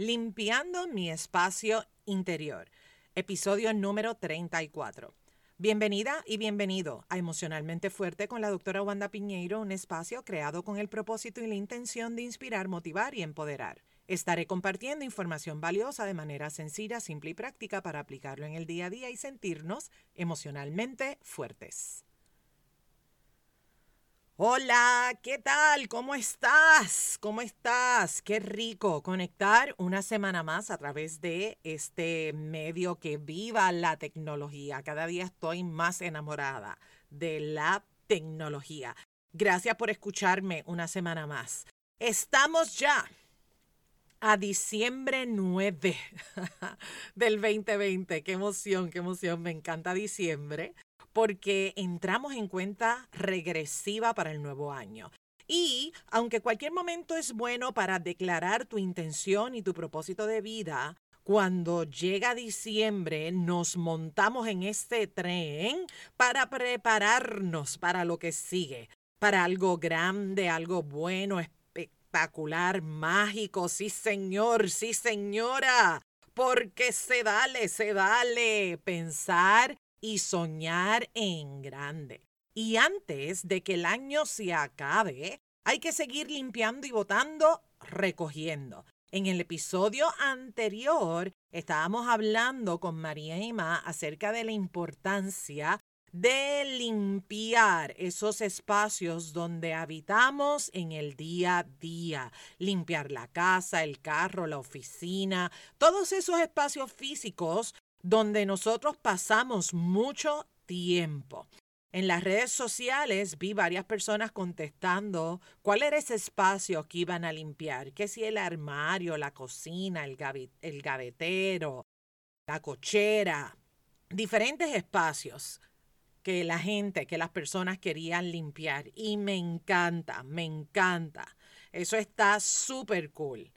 Limpiando mi espacio interior, episodio número 34. Bienvenida y bienvenido a Emocionalmente Fuerte con la doctora Wanda Piñeiro, un espacio creado con el propósito y la intención de inspirar, motivar y empoderar. Estaré compartiendo información valiosa de manera sencilla, simple y práctica para aplicarlo en el día a día y sentirnos emocionalmente fuertes. Hola, ¿qué tal? ¿Cómo estás? ¿Cómo estás? Qué rico conectar una semana más a través de este medio que viva la tecnología. Cada día estoy más enamorada de la tecnología. Gracias por escucharme una semana más. Estamos ya a diciembre 9 del 2020. Qué emoción, qué emoción. Me encanta diciembre porque entramos en cuenta regresiva para el nuevo año. Y aunque cualquier momento es bueno para declarar tu intención y tu propósito de vida, cuando llega diciembre nos montamos en este tren para prepararnos para lo que sigue, para algo grande, algo bueno, espectacular, mágico. Sí, señor, sí, señora. Porque se vale, se vale pensar y soñar en grande. Y antes de que el año se acabe, hay que seguir limpiando y botando, recogiendo. En el episodio anterior estábamos hablando con María Emma acerca de la importancia de limpiar esos espacios donde habitamos en el día a día, limpiar la casa, el carro, la oficina, todos esos espacios físicos donde nosotros pasamos mucho tiempo. En las redes sociales vi varias personas contestando cuál era ese espacio que iban a limpiar, que si el armario, la cocina, el, el gavetero, la cochera, diferentes espacios que la gente, que las personas querían limpiar. Y me encanta, me encanta. Eso está súper cool.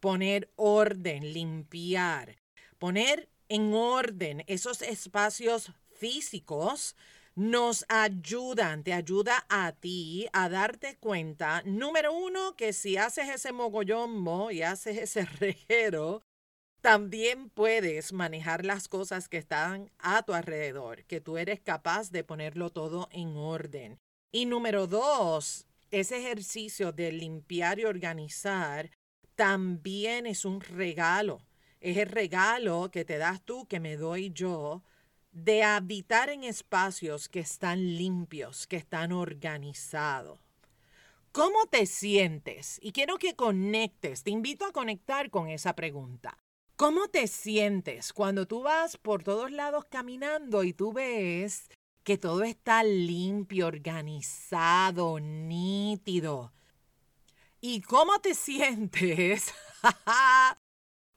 Poner orden, limpiar, poner en orden esos espacios físicos nos ayudan, te ayuda a ti a darte cuenta, número uno, que si haces ese mogollombo y haces ese reguero, también puedes manejar las cosas que están a tu alrededor, que tú eres capaz de ponerlo todo en orden. Y número dos, ese ejercicio de limpiar y organizar también es un regalo es el regalo que te das tú, que me doy yo, de habitar en espacios que están limpios, que están organizados. ¿Cómo te sientes? Y quiero que conectes, te invito a conectar con esa pregunta. ¿Cómo te sientes cuando tú vas por todos lados caminando y tú ves que todo está limpio, organizado, nítido? ¿Y cómo te sientes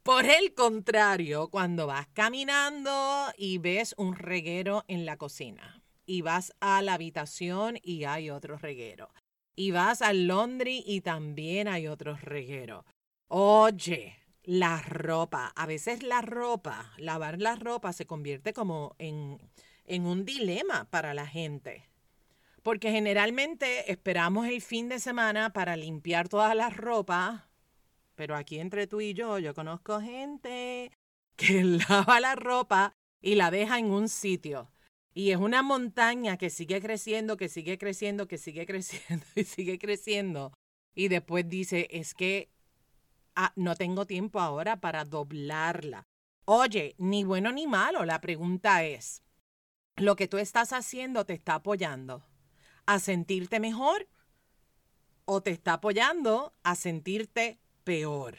Por el contrario, cuando vas caminando y ves un reguero en la cocina y vas a la habitación y hay otro reguero y vas al laundry y también hay otro reguero. Oye, la ropa, a veces la ropa, lavar la ropa se convierte como en, en un dilema para la gente. Porque generalmente esperamos el fin de semana para limpiar toda la ropa pero aquí entre tú y yo, yo conozco gente que lava la ropa y la deja en un sitio. Y es una montaña que sigue creciendo, que sigue creciendo, que sigue creciendo y sigue creciendo. Y después dice, es que ah, no tengo tiempo ahora para doblarla. Oye, ni bueno ni malo. La pregunta es, ¿lo que tú estás haciendo te está apoyando a sentirte mejor o te está apoyando a sentirte peor.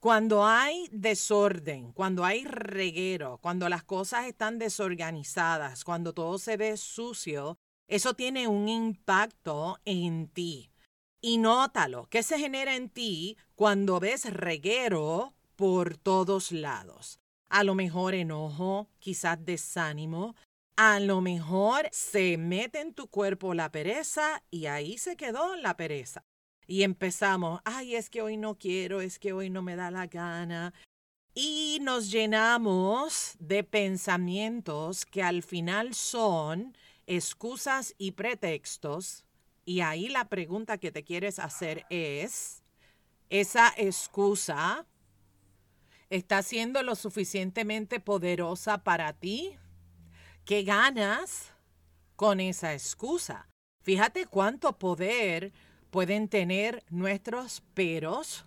Cuando hay desorden, cuando hay reguero, cuando las cosas están desorganizadas, cuando todo se ve sucio, eso tiene un impacto en ti. Y nótalo, ¿qué se genera en ti cuando ves reguero por todos lados? A lo mejor enojo, quizás desánimo, a lo mejor se mete en tu cuerpo la pereza y ahí se quedó la pereza y empezamos, ay, es que hoy no quiero, es que hoy no me da la gana. Y nos llenamos de pensamientos que al final son excusas y pretextos. Y ahí la pregunta que te quieres hacer es, esa excusa está siendo lo suficientemente poderosa para ti? ¿Qué ganas con esa excusa? Fíjate cuánto poder pueden tener nuestros peros,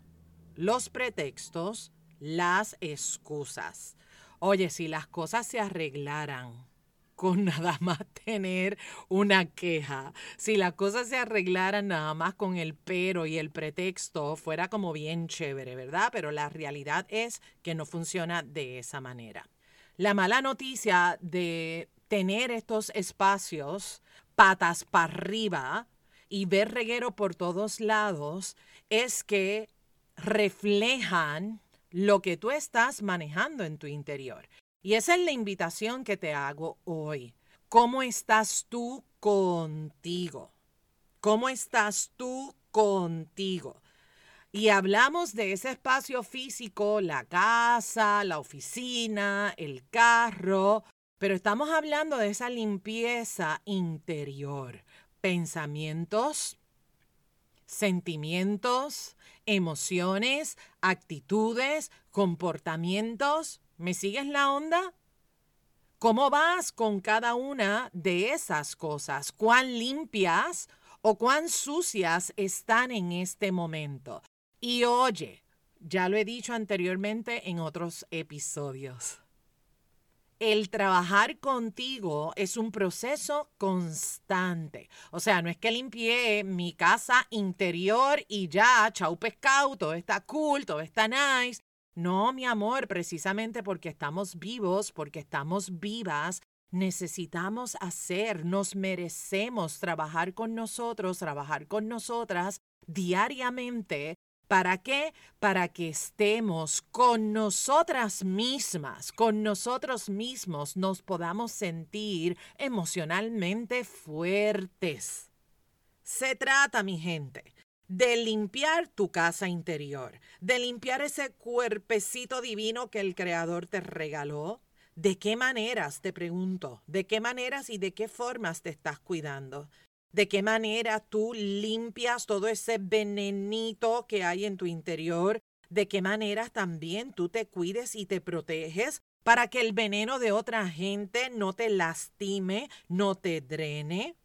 los pretextos, las excusas. Oye, si las cosas se arreglaran con nada más tener una queja, si las cosas se arreglaran nada más con el pero y el pretexto, fuera como bien chévere, ¿verdad? Pero la realidad es que no funciona de esa manera. La mala noticia de tener estos espacios patas para arriba y ver reguero por todos lados es que reflejan lo que tú estás manejando en tu interior. Y esa es la invitación que te hago hoy. ¿Cómo estás tú contigo? ¿Cómo estás tú contigo? Y hablamos de ese espacio físico, la casa, la oficina, el carro, pero estamos hablando de esa limpieza interior pensamientos, sentimientos, emociones, actitudes, comportamientos. ¿Me sigues la onda? ¿Cómo vas con cada una de esas cosas? ¿Cuán limpias o cuán sucias están en este momento? Y oye, ya lo he dicho anteriormente en otros episodios el trabajar contigo es un proceso constante. O sea, no es que limpié mi casa interior y ya, chau pescado, todo está cool, todo está nice. No, mi amor, precisamente porque estamos vivos, porque estamos vivas, necesitamos hacer, nos merecemos trabajar con nosotros, trabajar con nosotras diariamente ¿Para qué? Para que estemos con nosotras mismas, con nosotros mismos, nos podamos sentir emocionalmente fuertes. Se trata, mi gente, de limpiar tu casa interior, de limpiar ese cuerpecito divino que el Creador te regaló. ¿De qué maneras, te pregunto, de qué maneras y de qué formas te estás cuidando? De qué manera tú limpias todo ese venenito que hay en tu interior, de qué manera también tú te cuides y te proteges para que el veneno de otra gente no te lastime, no te drene.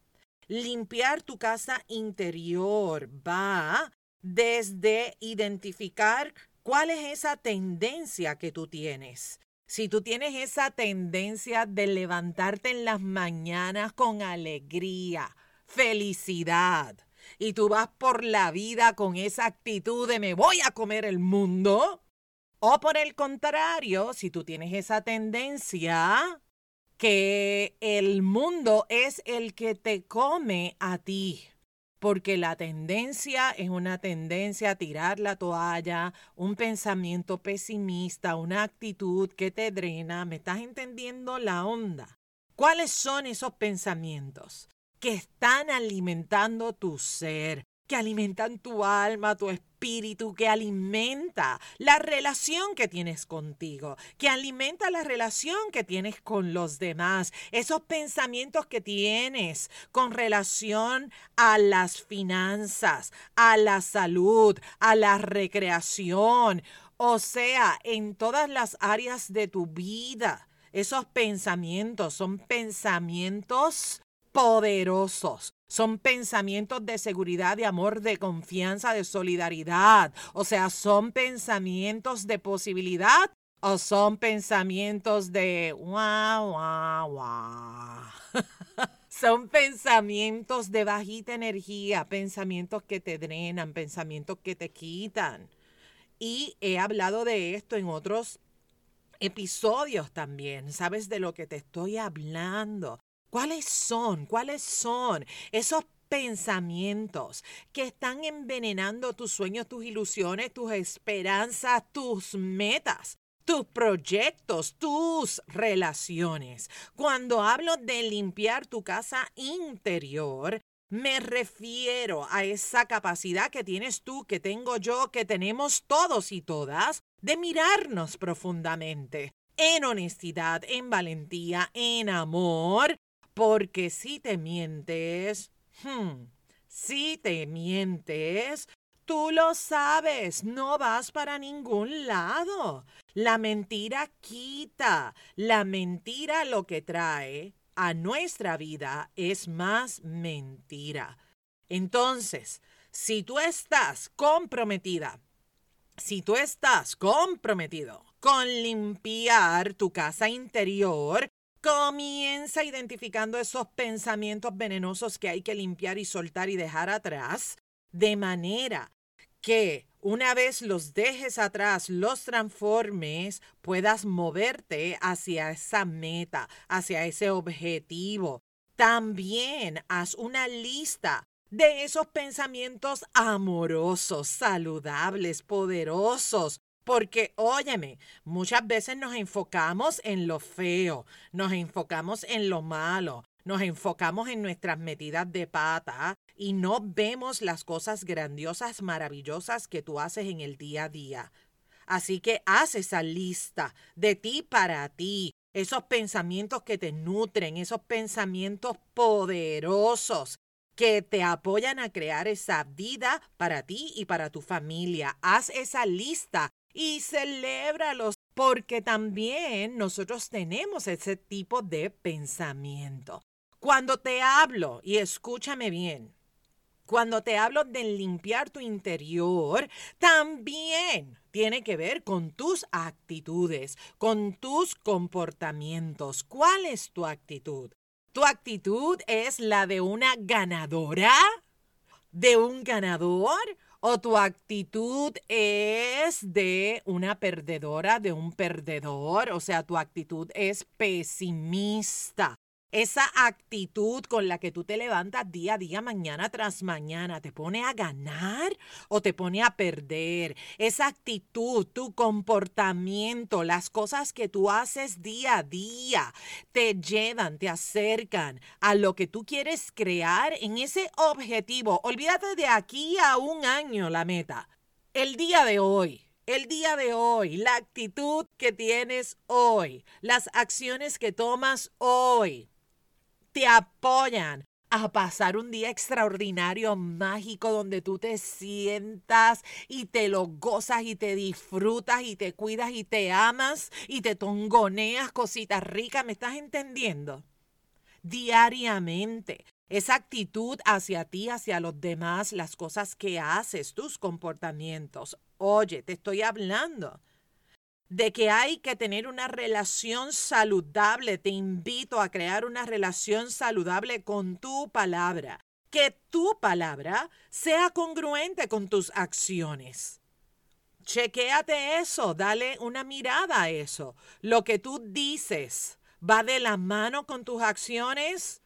Limpiar tu casa interior va desde identificar cuál es esa tendencia que tú tienes. Si tú tienes esa tendencia de levantarte en las mañanas con alegría, felicidad. Y tú vas por la vida con esa actitud de me voy a comer el mundo. O por el contrario, si tú tienes esa tendencia que el mundo es el que te come a ti. Porque la tendencia es una tendencia a tirar la toalla, un pensamiento pesimista, una actitud que te drena. ¿Me estás entendiendo la onda? ¿Cuáles son esos pensamientos? Que están alimentando tu ser, que alimentan tu alma, tu espíritu, que alimenta la relación que tienes contigo, que alimenta la relación que tienes con los demás, esos pensamientos que tienes con relación a las finanzas, a la salud, a la recreación, o sea, en todas las áreas de tu vida. Esos pensamientos son pensamientos poderosos. Son pensamientos de seguridad, de amor, de confianza, de solidaridad. O sea, son pensamientos de posibilidad o son pensamientos de guau, guau, guau. son pensamientos de bajita energía, pensamientos que te drenan, pensamientos que te quitan. Y he hablado de esto en otros episodios también. ¿Sabes de lo que te estoy hablando? ¿Cuáles son? ¿Cuáles son esos pensamientos que están envenenando tus sueños, tus ilusiones, tus esperanzas, tus metas? tus proyectos, tus relaciones. Cuando hablo de limpiar tu casa interior, me refiero a esa capacidad que tienes tú, que tengo yo, que tenemos todos y todas, de mirarnos profundamente, en honestidad, en valentía, en amor, porque si te mientes, hmm, si te mientes, Tú lo sabes, no vas para ningún lado. La mentira quita. La mentira lo que trae a nuestra vida es más mentira. Entonces, si tú estás comprometida, si tú estás comprometido con limpiar tu casa interior, comienza identificando esos pensamientos venenosos que hay que limpiar y soltar y dejar atrás, de manera que una vez los dejes atrás, los transformes, puedas moverte hacia esa meta, hacia ese objetivo. También haz una lista de esos pensamientos amorosos, saludables, poderosos, porque, óyeme, muchas veces nos enfocamos en lo feo, nos enfocamos en lo malo, nos enfocamos en nuestras metidas de pata y no vemos las cosas grandiosas, maravillosas que tú haces en el día a día. Así que haz esa lista de ti para ti, esos pensamientos que te nutren, esos pensamientos poderosos que te apoyan a crear esa vida para ti y para tu familia. Haz esa lista y celébralos porque también nosotros tenemos ese tipo de pensamiento. Cuando te hablo, y escúchame bien, cuando te hablo de limpiar tu interior, también tiene que ver con tus actitudes, con tus comportamientos. ¿Cuál es tu actitud? ¿Tu actitud es la de una ganadora? ¿De un ganador? O tu actitud es de una perdedora, de un perdedor, o sea, tu actitud es pesimista. Esa actitud con la que tú te levantas día a día, mañana tras mañana, ¿te pone a ganar o te pone a perder? Esa actitud, tu comportamiento, las cosas que tú haces día a día, te llevan, te acercan a lo que tú quieres crear en ese objetivo. Olvídate de aquí a un año la meta. El día de hoy, el día de hoy, la actitud que tienes hoy, las acciones que tomas hoy, te apoyan a pasar un día extraordinario, mágico, donde tú te sientas y te lo gozas y te disfrutas y te cuidas y te amas y te tongoneas cositas ricas. ¿Me estás entendiendo? Diariamente. Esa actitud hacia ti, hacia los demás, las cosas que haces, tus comportamientos. Oye, te estoy hablando de que hay que tener una relación saludable. Te invito a crear una relación saludable con tu palabra. Que tu palabra sea congruente con tus acciones. Chequéate eso, dale una mirada a eso. Lo que tú dices va de la mano con tus acciones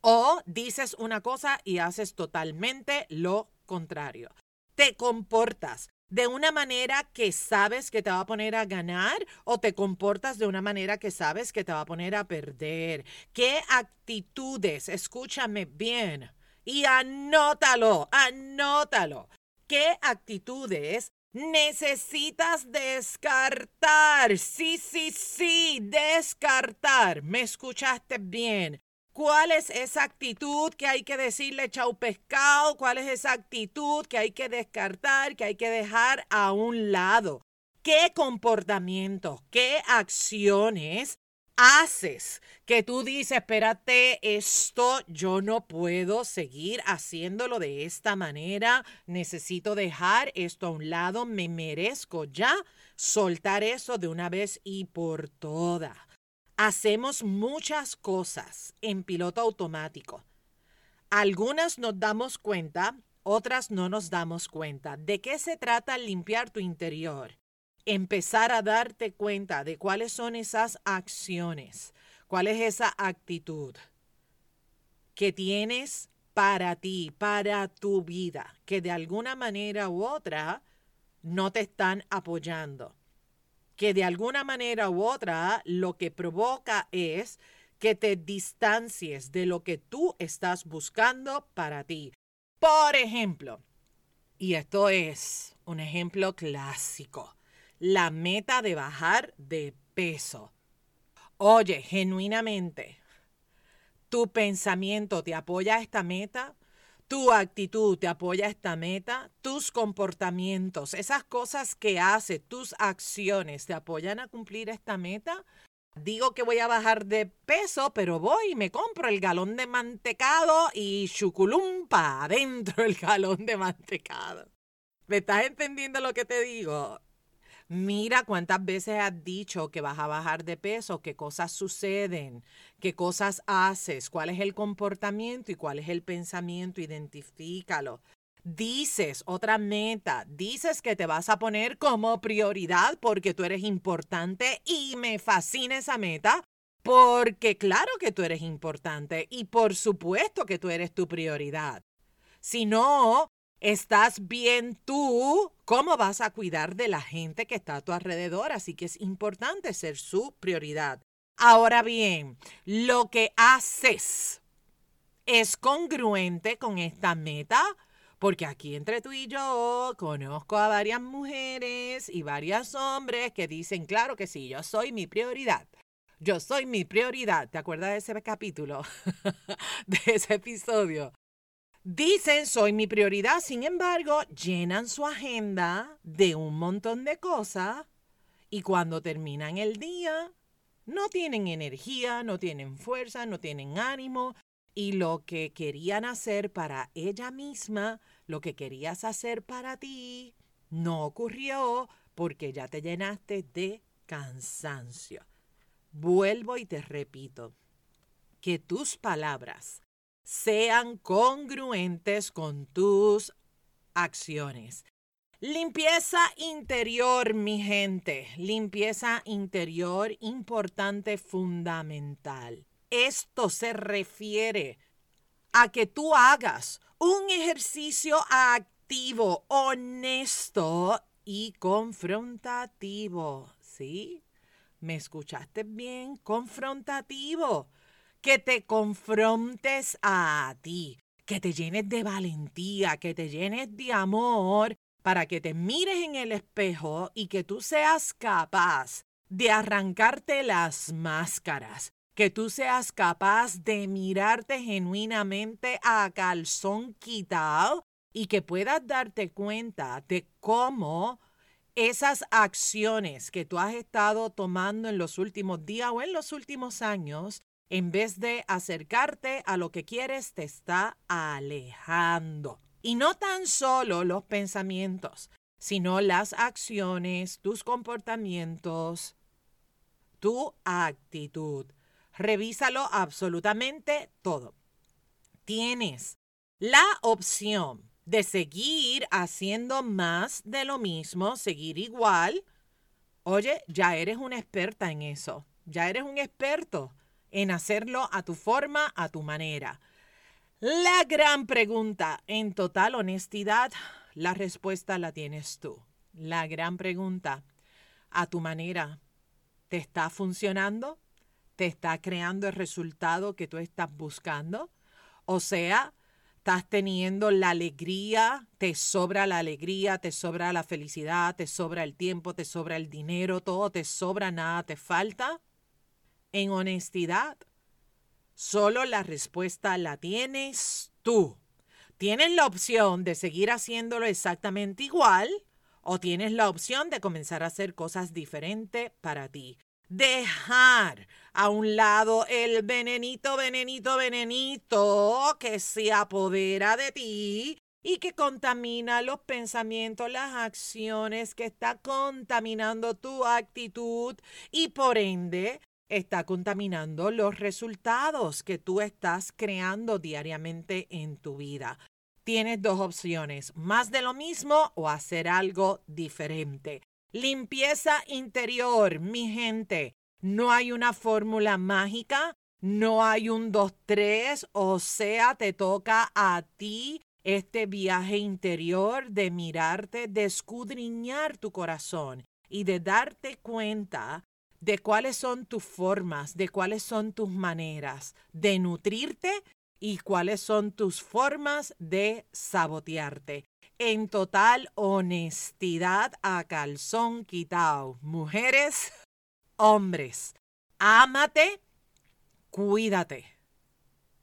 o dices una cosa y haces totalmente lo contrario. Te comportas de una manera que sabes que te va a poner a ganar o te comportas de una manera que sabes que te va a poner a perder? ¿Qué actitudes? Escúchame bien y anótalo, anótalo. ¿Qué actitudes necesitas descartar? Sí, sí, sí, descartar. ¿Me escuchaste bien? ¿Cuál es esa actitud que hay que decirle chau pescado? ¿Cuál es esa actitud que hay que descartar, que hay que dejar a un lado? ¿Qué comportamientos, qué acciones haces que tú dices, espérate, esto yo no puedo seguir haciéndolo de esta manera, necesito dejar esto a un lado, me merezco ya soltar eso de una vez y por todas. Hacemos muchas cosas en piloto automático. Algunas nos damos cuenta, otras no nos damos cuenta. ¿De qué se trata limpiar tu interior? Empezar a darte cuenta de cuáles son esas acciones, cuál es esa actitud que tienes para ti, para tu vida, que de alguna manera u otra no te están apoyando que de alguna manera u otra lo que provoca es que te distancies de lo que tú estás buscando para ti. Por ejemplo, y esto es un ejemplo clásico, la meta de bajar de peso. Oye, genuinamente, ¿tu pensamiento te apoya a esta meta? Tu actitud te apoya a esta meta, tus comportamientos, esas cosas que haces, tus acciones te apoyan a cumplir esta meta. Digo que voy a bajar de peso, pero voy y me compro el galón de mantecado y chuculumpa adentro el galón de mantecado. ¿Me estás entendiendo lo que te digo? Mira cuántas veces has dicho que vas a bajar de peso, qué cosas suceden, qué cosas haces, cuál es el comportamiento y cuál es el pensamiento, identifícalo. Dices otra meta, dices que te vas a poner como prioridad porque tú eres importante y me fascina esa meta porque claro que tú eres importante y por supuesto que tú eres tu prioridad. Si no, estás bien tú, ¿cómo vas a cuidar de la gente que está a tu alrededor? Así que es importante ser su prioridad. Ahora bien, lo que haces es congruente con esta meta, porque aquí entre tú y yo conozco a varias mujeres y varios hombres que dicen, claro que sí, yo soy mi prioridad. Yo soy mi prioridad. ¿Te acuerdas de ese capítulo? de ese episodio. Dicen soy mi prioridad, sin embargo, llenan su agenda de un montón de cosas y cuando terminan el día no tienen energía, no tienen fuerza, no tienen ánimo y lo que querían hacer para ella misma, lo que querías hacer para ti, no ocurrió porque ya te llenaste de cansancio. Vuelvo y te repito, que tus palabras sean congruentes con tus acciones. Limpieza interior, mi gente. Limpieza interior importante, fundamental. Esto se refiere a que tú hagas un ejercicio activo, honesto y confrontativo. ¿Sí? ¿Me escuchaste bien? Confrontativo que te confrontes a ti, que te llenes de valentía, que te llenes de amor, para que te mires en el espejo y que tú seas capaz de arrancarte las máscaras, que tú seas capaz de mirarte genuinamente a calzón quitado y que puedas darte cuenta de cómo esas acciones que tú has estado tomando en los últimos días o en los últimos años en vez de acercarte a lo que quieres, te está alejando. Y no tan solo los pensamientos, sino las acciones, tus comportamientos, tu actitud. Revísalo absolutamente todo. Tienes la opción de seguir haciendo más de lo mismo, seguir igual. Oye, ya eres una experta en eso, ya eres un experto en hacerlo a tu forma, a tu manera. La gran pregunta, en total honestidad, la respuesta la tienes tú. La gran pregunta, a tu manera, ¿te está funcionando? ¿Te está creando el resultado que tú estás buscando? O sea, estás teniendo la alegría, te sobra la alegría, te sobra la felicidad, te sobra el tiempo, te sobra el dinero, todo te sobra, nada te falta en honestidad. Solo la respuesta la tienes tú. Tienes la opción de seguir haciéndolo exactamente igual o tienes la opción de comenzar a hacer cosas diferentes para ti. Dejar a un lado el venenito, venenito, venenito que se apodera de ti y que contamina los pensamientos, las acciones, que está contaminando tu actitud y por ende está contaminando los resultados que tú estás creando diariamente en tu vida. Tienes dos opciones, más de lo mismo o hacer algo diferente. Limpieza interior, mi gente. No hay una fórmula mágica, no hay un 2-3, o sea, te toca a ti este viaje interior de mirarte, de escudriñar tu corazón y de darte cuenta de cuáles son tus formas, de cuáles son tus maneras de nutrirte y cuáles son tus formas de sabotearte. En total honestidad a calzón quitado. Mujeres, hombres, ámate, cuídate.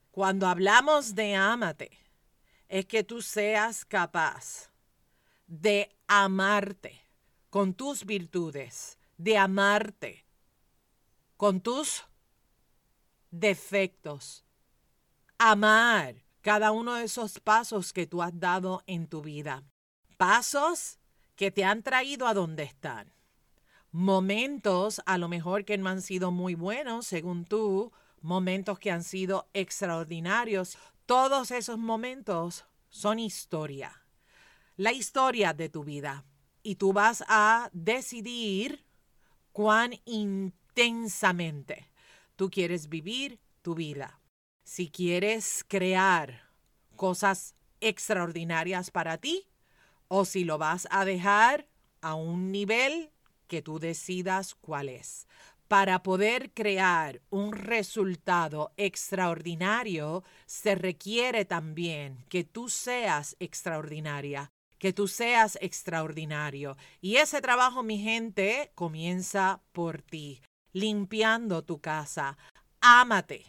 Cuando hablamos de ámate, es que tú seas capaz de amarte con tus virtudes, de amarte con tus defectos. Amar cada uno de esos pasos que tú has dado en tu vida. Pasos que te han traído a donde están. Momentos a lo mejor que no han sido muy buenos según tú, momentos que han sido extraordinarios. Todos esos momentos son historia. La historia de tu vida. Y tú vas a decidir cuán intensamente tú quieres vivir tu vida. Si quieres crear cosas extraordinarias para ti o si lo vas a dejar a un nivel que tú decidas cuál es. Para poder crear un resultado extraordinario, se requiere también que tú seas extraordinaria, que tú seas extraordinario. Y ese trabajo, mi gente, comienza por ti, limpiando tu casa. Ámate,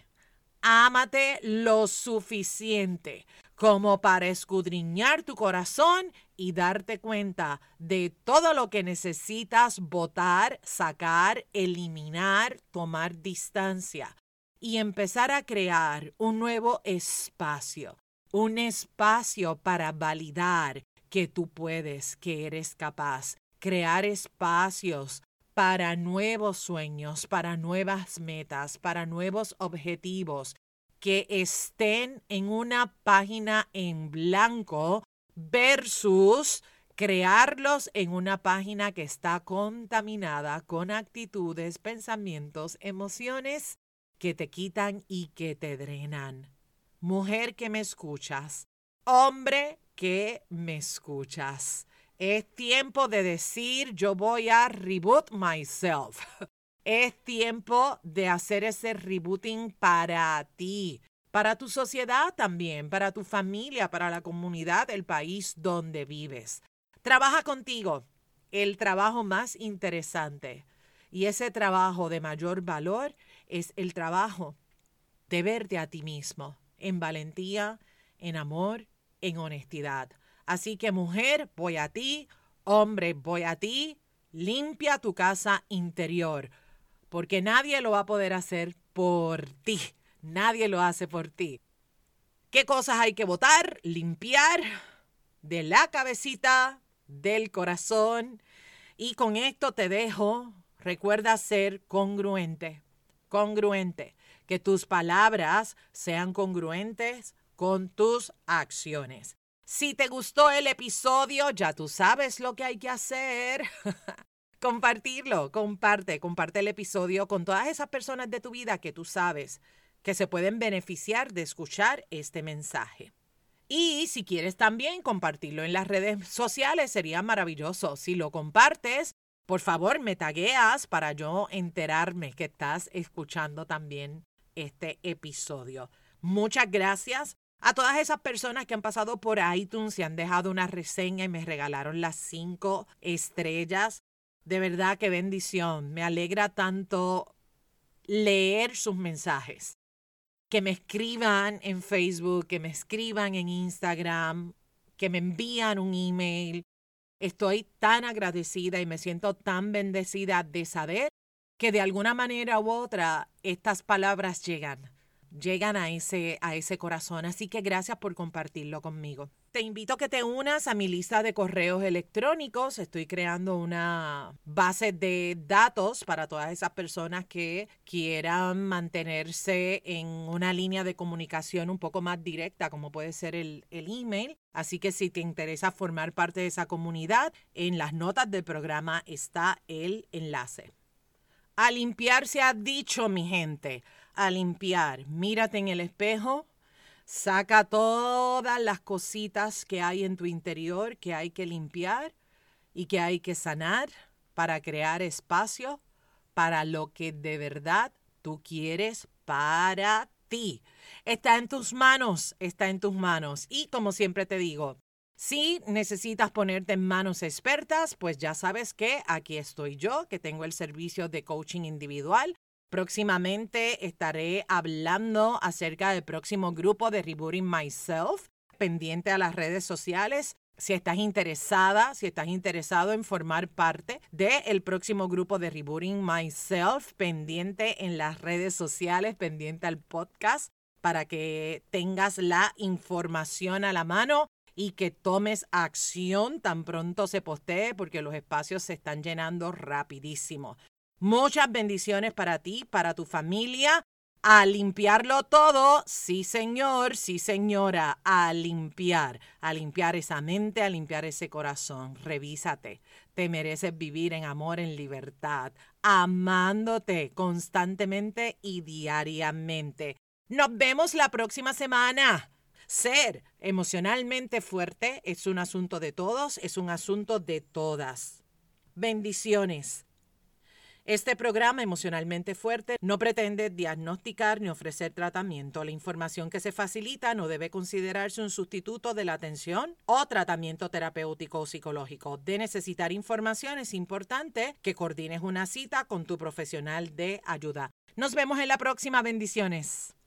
ámate lo suficiente como para escudriñar tu corazón y darte cuenta de todo lo que necesitas votar, sacar, eliminar, tomar distancia y empezar a crear un nuevo espacio, un espacio para validar que tú puedes, que eres capaz, crear espacios para nuevos sueños, para nuevas metas, para nuevos objetivos que estén en una página en blanco versus crearlos en una página que está contaminada con actitudes, pensamientos, emociones que te quitan y que te drenan. Mujer que me escuchas, hombre que me escuchas. Es tiempo de decir yo voy a reboot myself. Es tiempo de hacer ese rebooting para ti, para tu sociedad también, para tu familia, para la comunidad, el país donde vives. Trabaja contigo el trabajo más interesante y ese trabajo de mayor valor es el trabajo de verte a ti mismo en valentía, en amor, en honestidad. Así que mujer, voy a ti, hombre, voy a ti, limpia tu casa interior porque nadie lo va a poder hacer por ti. Nadie lo hace por ti. ¿Qué cosas hay que votar? Limpiar de la cabecita, del corazón. Y con esto te dejo. Recuerda ser congruente. Congruente. Que tus palabras sean congruentes con tus acciones. Si te gustó el episodio, ya tú sabes lo que hay que hacer. compartirlo, comparte, comparte el episodio con todas esas personas de tu vida que tú sabes que se pueden beneficiar de escuchar este mensaje. Y si quieres también compartirlo en las redes sociales, sería maravilloso. Si lo compartes, por favor me tagueas para yo enterarme que estás escuchando también este episodio. Muchas gracias a todas esas personas que han pasado por iTunes y han dejado una reseña y me regalaron las cinco estrellas. De verdad que bendición. Me alegra tanto leer sus mensajes. Que me escriban en Facebook, que me escriban en Instagram, que me envían un email. Estoy tan agradecida y me siento tan bendecida de saber que de alguna manera u otra estas palabras llegan, llegan a ese, a ese corazón. Así que gracias por compartirlo conmigo. Te invito a que te unas a mi lista de correos electrónicos. Estoy creando una base de datos para todas esas personas que quieran mantenerse en una línea de comunicación un poco más directa, como puede ser el, el email. Así que si te interesa formar parte de esa comunidad, en las notas del programa está el enlace. A limpiar se ha dicho, mi gente, a limpiar. Mírate en el espejo, Saca todas las cositas que hay en tu interior que hay que limpiar y que hay que sanar para crear espacio para lo que de verdad tú quieres para ti. Está en tus manos, está en tus manos. Y como siempre te digo, si necesitas ponerte en manos expertas, pues ya sabes que aquí estoy yo, que tengo el servicio de coaching individual Próximamente estaré hablando acerca del próximo grupo de Rebooting Myself pendiente a las redes sociales. Si estás interesada, si estás interesado en formar parte del próximo grupo de Rebooting Myself, pendiente en las redes sociales, pendiente al podcast, para que tengas la información a la mano y que tomes acción tan pronto se postee porque los espacios se están llenando rapidísimo. Muchas bendiciones para ti, para tu familia. A limpiarlo todo, sí señor, sí señora, a limpiar, a limpiar esa mente, a limpiar ese corazón. Revísate, te mereces vivir en amor, en libertad, amándote constantemente y diariamente. Nos vemos la próxima semana. Ser emocionalmente fuerte es un asunto de todos, es un asunto de todas. Bendiciones. Este programa emocionalmente fuerte no pretende diagnosticar ni ofrecer tratamiento. La información que se facilita no debe considerarse un sustituto de la atención o tratamiento terapéutico o psicológico. De necesitar información es importante que coordines una cita con tu profesional de ayuda. Nos vemos en la próxima. Bendiciones.